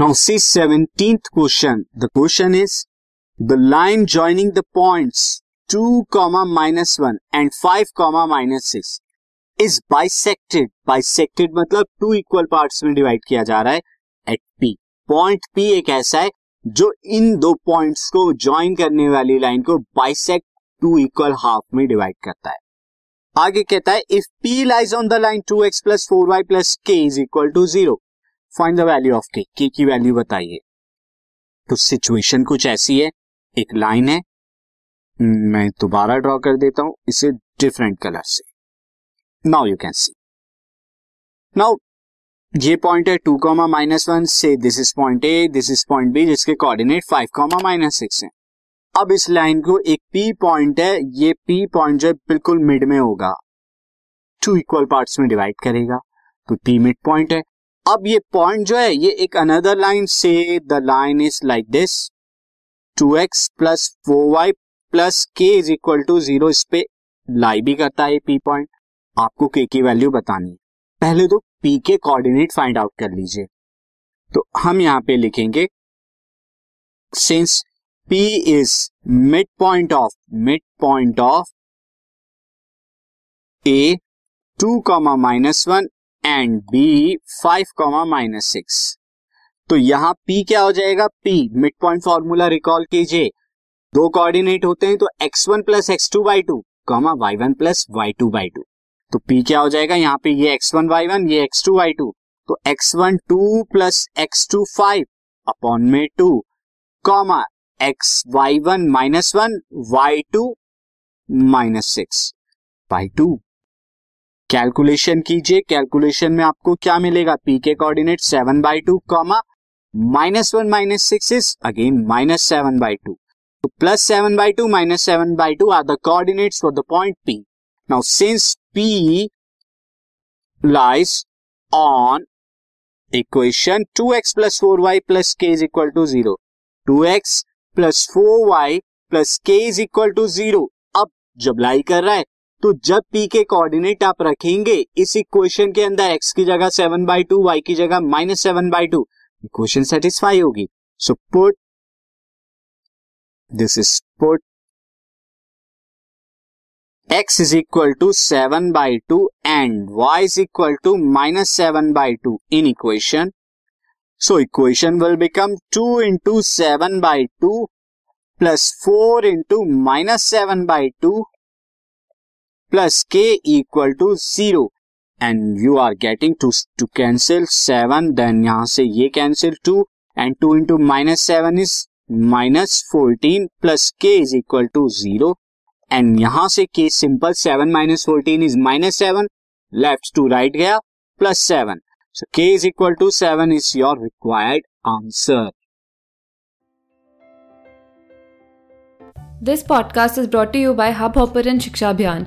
Now see 17th question. The question is, the line joining the points 2 comma minus 1 and 5 comma minus 6 is bisected. Bisected मतलब two equal parts में divide किया जा रहा है eight P. Point P एक ऐसा है जो इन दो पॉइंट्स को ज्वाइन करने वाली लाइन को बाइसेक्ट टू इक्वल हाफ़ में डिवाइड करता है आगे कहता है if P lies on the line two x plus four y plus k is equal to zero find the value of k के की वैल्यू बताइए। तो सिचुएशन कुछ ऐसी है। एक लाइन है। मैं दोबारा ड्रॉ कर देता हूँ। इसे डिफरेंट कलर से। Now you can see now ये पॉइंट है टू कॉमा माइनस वन से। This is point A this is point B जिसके coordinate five comma minus six है। अब इस लाइन को एक पी पॉइंट है। ये पी पॉइंट जो है, बिल्कुल मिड में होगा। टू इक्वल पार्ट्स में डिवाइड करेगा। तो पी मिड पॉइंट है। अब ये पॉइंट जो है, ये एक अनदर लाइन से the line is like this two x plus four y plus k is equal to zero इस पे लाई भी करता है पी पॉइंट आपको के की वैल्यू बतानी है। पहले तो पी के कोऑर्डिनेट फाइंड आउट कर लीजिए। तो हम यहाँ पे लिखेंगे since P is mid point of mid point of A two comma minus one and B five comma minus six तो यहाँ पी क्या हो जाएगा? P mid point formula recall कीजिए। दो कोऑर्डिनेट होते हैं तो x one plus x two by two comma y one plus y two by two तो पी क्या हो जाएगा? यहाँ पे ये एक्स वन वाई वन ये एक्स टू वाई टू तो x one two plus x two five upon में two comma x y one minus one y two minus six by two calculation कीजिए। कैलकुलेशन में आपको क्या मिलेगा? P के coordinate seven by two comma minus one minus six is again minus seven by two तो plus seven by two minus seven by two are the coordinates for the point P now since P lies on equation two x plus four y plus k is equal to zero two x plus four y plus k is equal to zero अब जब लाई कर रहा है तो जब P के coordinate आप रखेंगे, इस इक्वेशन के अंदर एक्स की जगह सेवन बाई टू वाई की जगह minus seven by two equation satisfy होगी। So put this is put x is equal to seven by two and y is equal to minus seven by two in equation so equation will become two into seven by two plus four into minus seven by two plus k equal to zero and you are getting two two cancel seven then यहाँ से ये cancel two and two into minus seven is minus fourteen plus k is equal to zero and यहाँ से k simple seven minus fourteen is minus seven left to right गया plus seven so k is equal to seven is your required answer this podcast is brought you by Hubhopper Shiksha Abhiyan